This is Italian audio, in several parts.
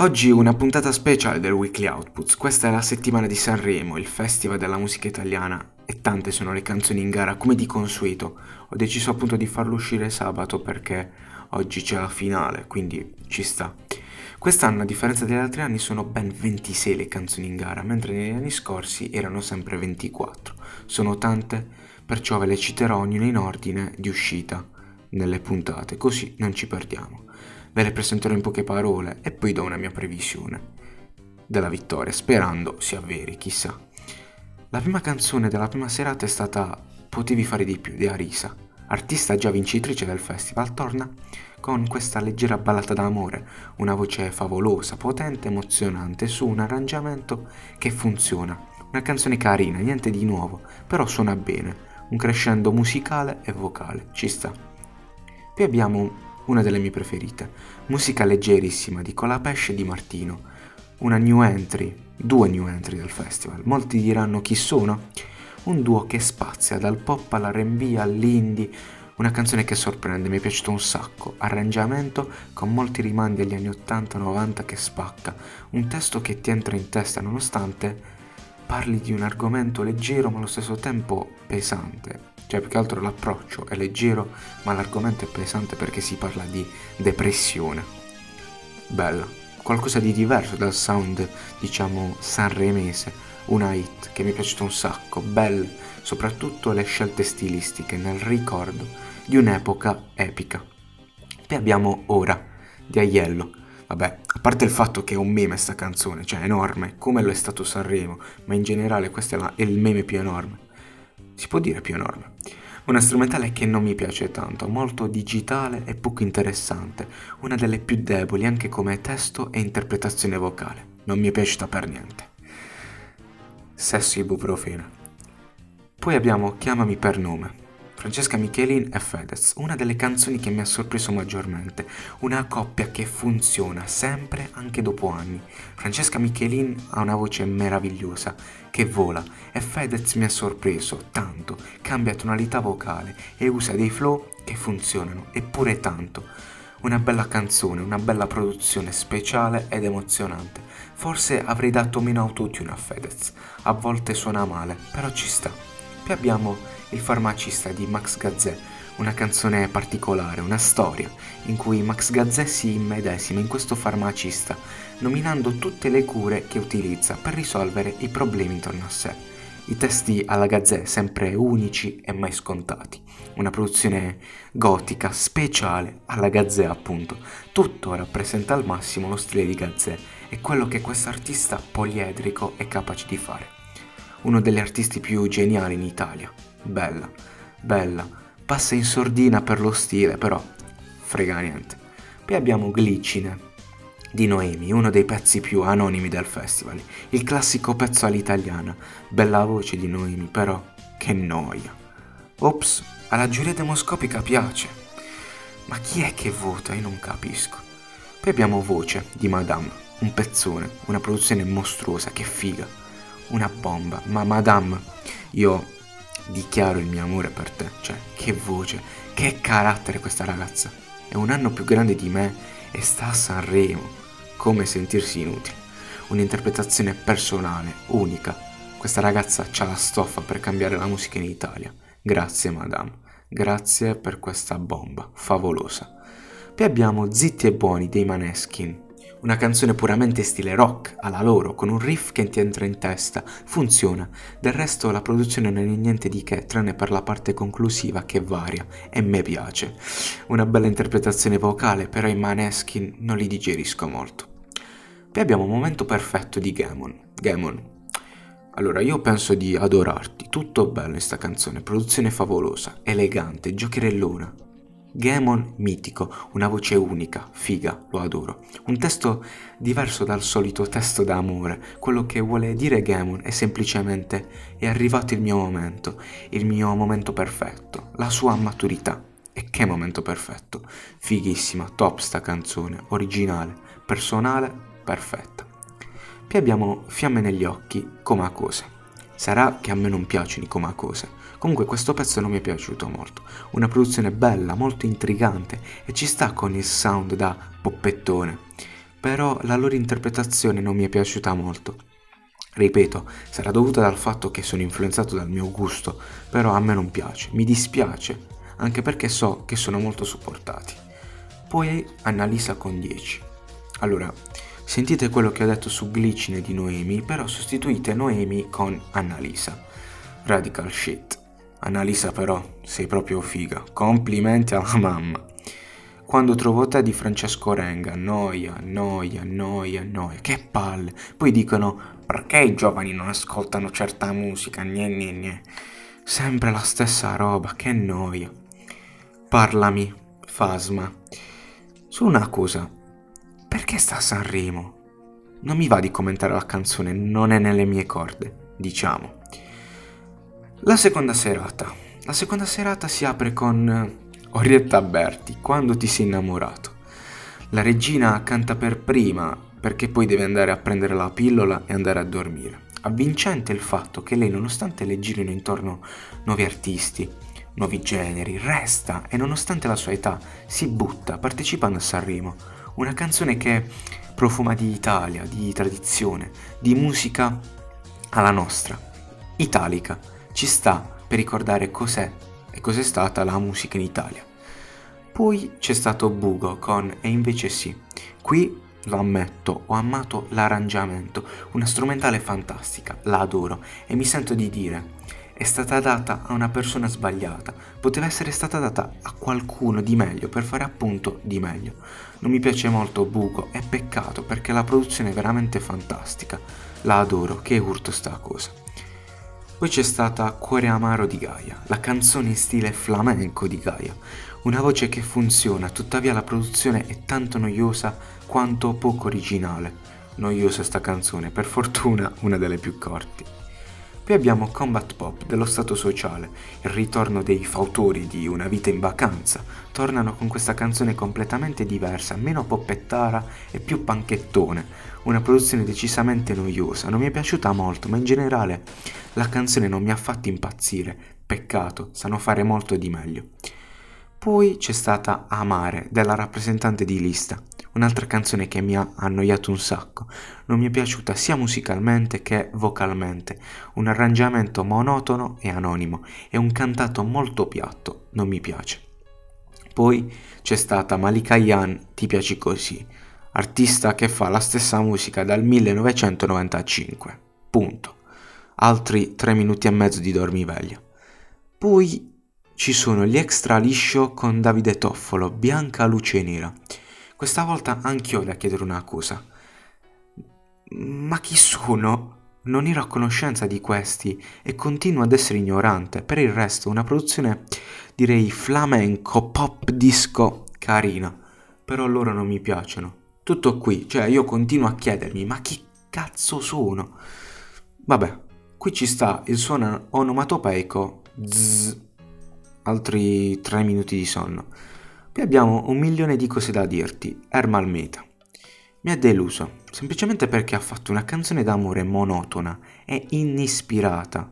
Oggi una puntata speciale del Weekly Outputs. Questa è la settimana di Sanremo, il festival della musica italiana e tante sono le canzoni in gara, come di consueto. Ho deciso appunto di farlo uscire sabato perché oggi c'è la finale, quindi ci sta. Quest'anno, a differenza degli altri anni, sono ben 26 le canzoni in gara, mentre negli anni scorsi erano sempre 24. Sono tante, perciò ve le citerò ognuna in ordine di uscita nelle puntate, così non ci perdiamo ve le presenterò in poche parole e poi do una mia previsione della vittoria, sperando si avveri, chissà. La prima canzone della prima serata è stata Potevi fare di più di Arisa, artista già vincitrice del festival, torna con questa leggera ballata d'amore, una voce favolosa, potente, emozionante, su un arrangiamento che funziona. Una canzone carina, niente di nuovo, però suona bene, un crescendo musicale e vocale, ci sta. Poi abbiamo una delle mie preferite. Musica leggerissima di Colapesce e di Martino. Una new entry, due new entry del festival. Molti diranno chi sono? Un duo che spazia dal pop all'R&B all'indie, una canzone che sorprende, mi è piaciuto un sacco, arrangiamento con molti rimandi agli anni 80-90 che spacca, un testo che ti entra in testa nonostante parli di un argomento leggero ma allo stesso tempo pesante, cioè più che altro l'approccio è leggero ma l'argomento è pesante perché si parla di depressione. Bella, qualcosa di diverso dal sound diciamo sanremese, una hit che mi è piaciuta un sacco, belle, soprattutto le scelte stilistiche nel ricordo di un'epoca epica. Poi abbiamo Ora di Aiello. Vabbè, a parte il fatto che è un meme sta canzone, cioè enorme, come lo è stato Sanremo, ma in generale questo è, la, è il meme più enorme si può dire più enorme. Una strumentale che non mi piace tanto, molto digitale e poco interessante, una delle più deboli anche come testo e interpretazione vocale. Non mi è piaciuta per niente. Sesso ibuprofene. Poi abbiamo Chiamami per nome, Francesca Michelin e Fedez, una delle canzoni che mi ha sorpreso maggiormente, una coppia che funziona sempre anche dopo anni. Francesca Michelin ha una voce meravigliosa che vola e Fedez mi ha sorpreso tanto, cambia tonalità vocale e usa dei flow che funzionano, eppure tanto. Una bella canzone, una bella produzione speciale ed emozionante. Forse avrei dato meno autotune a Fedez, a volte suona male, però ci sta. Poi abbiamo il farmacista di Max Gazzè, una canzone particolare, una storia, in cui Max Gazzè si immedesima in questo farmacista, nominando tutte le cure che utilizza per risolvere i problemi intorno a sé. I testi alla Gazzè sempre unici e mai scontati. Una produzione gotica, speciale, alla Gazzè appunto. Tutto rappresenta al massimo lo stile di Gazzè e quello che questo artista poliedrico è capace di fare. Uno degli artisti più geniali in Italia bella, bella, passa in sordina per lo stile, però frega niente. Poi abbiamo Glicine di Noemi, uno dei pezzi più anonimi del festival, il classico pezzo all'italiana, bella voce di Noemi, però che noia. Ops, alla giuria demoscopica piace. Ma chi è che vota? Io non capisco. Poi abbiamo Voce di Madame, un pezzone, una produzione mostruosa, che figa, una bomba. Ma Madame, io dichiaro il mio amore per te. Cioè, che voce, che carattere questa ragazza. È un anno più grande di me e sta a Sanremo. Come sentirsi inutile. Un'interpretazione personale, unica. Questa ragazza ha la stoffa per cambiare la musica in Italia. Grazie, madame. Grazie per questa bomba favolosa. Poi abbiamo Zitti e Buoni dei Maneskin, una canzone puramente stile rock, alla loro, con un riff che ti entra in testa, funziona. Del resto la produzione non è niente di che, tranne per la parte conclusiva che varia, e me piace. Una bella interpretazione vocale, però i Maneskin non li digerisco molto. Poi abbiamo un momento perfetto di Gamon. Gamon. Allora, io penso di adorarti, tutto bello in sta canzone, produzione favolosa, elegante, giocherellona, Gamon mitico, una voce unica, figa, lo adoro. Un testo diverso dal solito testo d'amore. Quello che vuole dire Gamon è semplicemente è arrivato il mio momento, il mio momento perfetto, la sua maturità. E che momento perfetto. Fighissima, top sta canzone, originale, personale, perfetta. Poi abbiamo Fiamme negli occhi, come a cose. Sarà che a me non piacciono i comacose. Comunque questo pezzo non mi è piaciuto molto. Una produzione bella, molto intrigante e ci sta con il sound da poppettone. però la loro interpretazione non mi è piaciuta molto. Ripeto, sarà dovuta dal fatto che sono influenzato dal mio gusto, però a me non piace, mi dispiace, anche perché so che sono molto supportati. Poi Annalisa con 10. Allora, sentite quello che ho detto su Glicine di Noemi, però sostituite Noemi con Annalisa. Radical shit. Annalisa però, sei proprio figa. Complimenti alla mamma. Quando trovo te di Francesco Renga, noia, noia, noia, noia, che palle. Poi dicono, perché i giovani non ascoltano certa musica, gne gne gne. Sempre la stessa roba, che noia. Parlami, Fasma. Solo una cosa, perché sta a Sanremo? Non mi va di commentare la canzone, non è nelle mie corde, diciamo. La seconda serata. La seconda serata si apre con eh, Orietta Berti, quando ti sei innamorato. La regina canta per prima perché poi deve andare a prendere la pillola e andare a dormire. Avvincente il fatto che lei, nonostante le girino intorno nuovi artisti, nuovi generi, resta e nonostante la sua età si butta partecipando a Sanremo. Una canzone che profuma di Italia, di tradizione, di musica alla nostra, italica ci sta per ricordare cos'è e cos'è stata la musica in Italia. Poi c'è stato Bugo con E invece sì. Qui lo ammetto, ho amato l'arrangiamento, una strumentale fantastica, la adoro e mi sento di dire è stata data a una persona sbagliata, poteva essere stata data a qualcuno di meglio per fare appunto di meglio. Non mi piace molto Bugo, è peccato perché la produzione è veramente fantastica, la adoro, che urto sta cosa. Poi c'è stata Cuore Amaro di Gaia, la canzone in stile flamenco di Gaia, una voce che funziona, tuttavia la produzione è tanto noiosa quanto poco originale. Noiosa sta canzone, per fortuna una delle più corti. Poi abbiamo Combat Pop dello Stato Sociale, il ritorno dei fautori di Una vita in vacanza. Tornano con questa canzone completamente diversa, meno poppettara e più panchettone. Una produzione decisamente noiosa, non mi è piaciuta molto, ma in generale la canzone non mi ha fatto impazzire. Peccato, sanno fare molto di meglio. Poi c'è stata Amare della rappresentante di lista, un'altra canzone che mi ha annoiato un sacco. Non mi è piaciuta sia musicalmente che vocalmente. Un arrangiamento monotono e anonimo e un cantato molto piatto. Non mi piace. Poi c'è stata Malika Yan, Ti piaci così, artista che fa la stessa musica dal 1995. Punto. Altri tre minuti e mezzo di dormiveglia. Poi ci sono gli extra liscio con Davide Toffolo, Bianca Luce Nera. Questa volta anch'io da chiedere una cosa. Ma chi sono? Non ero a conoscenza di questi e continuo ad essere ignorante. Per il resto, una produzione direi flamenco, pop disco carina. Però loro non mi piacciono. Tutto qui, cioè io continuo a chiedermi, ma chi cazzo sono? Vabbè, qui ci sta il suono onomatopeico. Zzz, altri 3 minuti di sonno. Qui abbiamo un milione di cose da dirti. Ermal Meta. Mi ha deluso, semplicemente perché ha fatto una canzone d'amore monotona e inispirata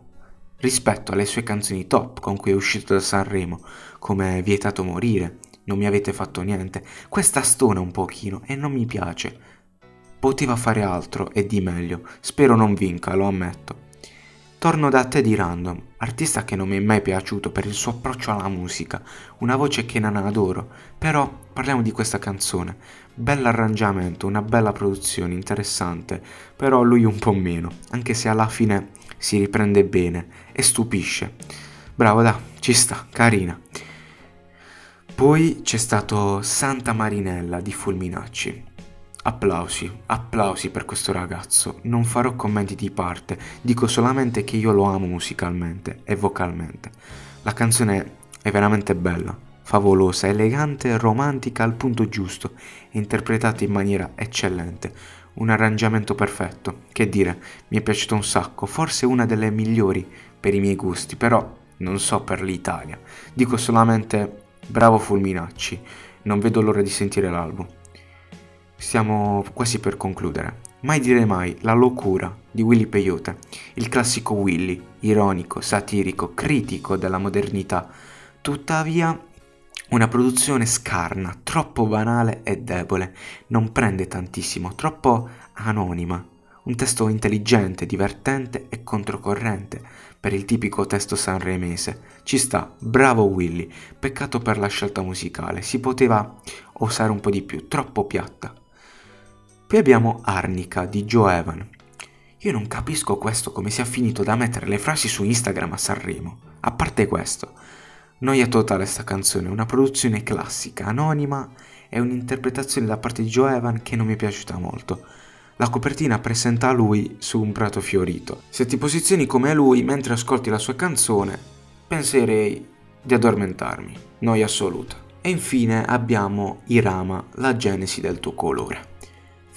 rispetto alle sue canzoni top con cui è uscito da Sanremo, come Vietato morire, Non mi avete fatto niente. Questa stona un pochino e non mi piace. Poteva fare altro e di meglio. Spero non vinca, lo ammetto. Torno da te di Random, artista che non mi è mai piaciuto per il suo approccio alla musica, una voce che non adoro, però parliamo di questa canzone. Bell'arrangiamento, una bella produzione, interessante, però lui un po' meno, anche se alla fine si riprende bene e stupisce. Bravo, da, ci sta, carina. Poi c'è stato Santa Marinella di Fulminacci. Applausi, applausi per questo ragazzo. Non farò commenti di parte, dico solamente che io lo amo musicalmente e vocalmente. La canzone è veramente bella, favolosa, elegante, romantica al punto giusto interpretata in maniera eccellente. Un arrangiamento perfetto. Che dire, mi è piaciuto un sacco, forse una delle migliori per i miei gusti, però non so per l'Italia. Dico solamente bravo Fulminacci. Non vedo l'ora di sentire l'album. Stiamo quasi per concludere. Mai dire mai, la locura di Willy Peyote, il classico Willy, ironico, satirico, critico della modernità. Tuttavia, Una produzione scarna, troppo banale e debole, non prende tantissimo, troppo anonima. Un testo intelligente, divertente e controcorrente per il tipico testo sanremese. Ci sta, bravo Willy, peccato per la scelta musicale, si poteva osare un po' di più, troppo piatta. Poi abbiamo Arnica di Joe Evan. Io non capisco questo come sia finito da mettere le frasi su Instagram a Sanremo. A parte questo, Noia totale sta canzone, una produzione classica, anonima e un'interpretazione da parte di Joe Evan che non mi è piaciuta molto. La copertina presenta lui su un prato fiorito. Se ti posizioni come lui mentre ascolti la sua canzone, penserei di addormentarmi. Noia assoluta. E infine abbiamo Irama, la genesi del tuo colore.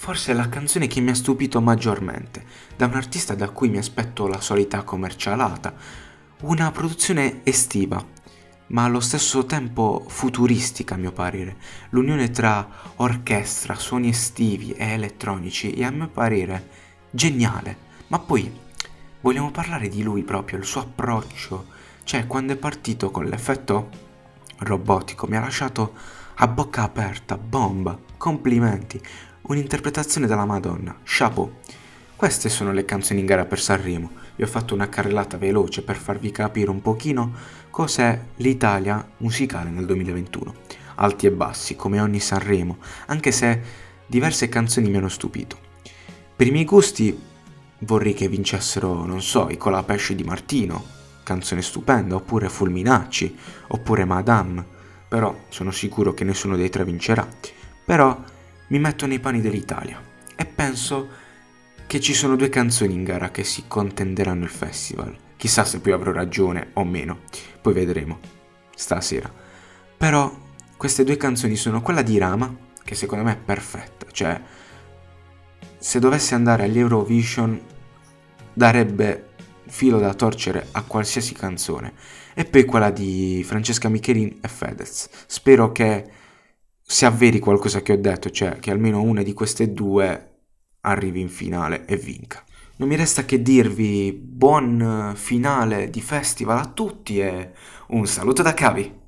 Forse è la canzone che mi ha stupito maggiormente, da un artista da cui mi aspetto la solita commercialata, una produzione estiva, ma allo stesso tempo futuristica a mio parere. L'unione tra orchestra, suoni estivi e elettronici è a mio parere geniale. Ma poi vogliamo parlare di lui proprio, il suo approccio. Cioè, quando è partito con l'effetto robotico mi ha lasciato a bocca aperta, bomba, complimenti, un'interpretazione della Madonna, chapeau. Queste sono le canzoni in gara per Sanremo vi ho fatto una carrellata veloce per farvi capire un pochino cos'è l'Italia musicale nel 2021. Alti e bassi, come ogni Sanremo, anche se diverse canzoni mi hanno stupito. Per i miei gusti vorrei che vincessero, non so, i Colapesce di Martino, canzone stupenda, oppure Fulminacci, oppure Madame, però sono sicuro che nessuno dei tre vincerà. Però mi metto nei panni dell'Italia e penso che ci sono due canzoni in gara che si contenderanno il festival. Chissà se poi avrò ragione o meno, poi vedremo stasera. Però queste due canzoni sono quella di Rama, che secondo me è perfetta, cioè se dovesse andare all'Eurovision darebbe filo da torcere a qualsiasi canzone. E poi quella di Francesca Michelin e Fedez. Spero che si avveri qualcosa che ho detto, cioè che almeno una di queste due arrivi in finale e vinca. Non mi resta che dirvi buon finale di festival a tutti e un saluto da Cavi.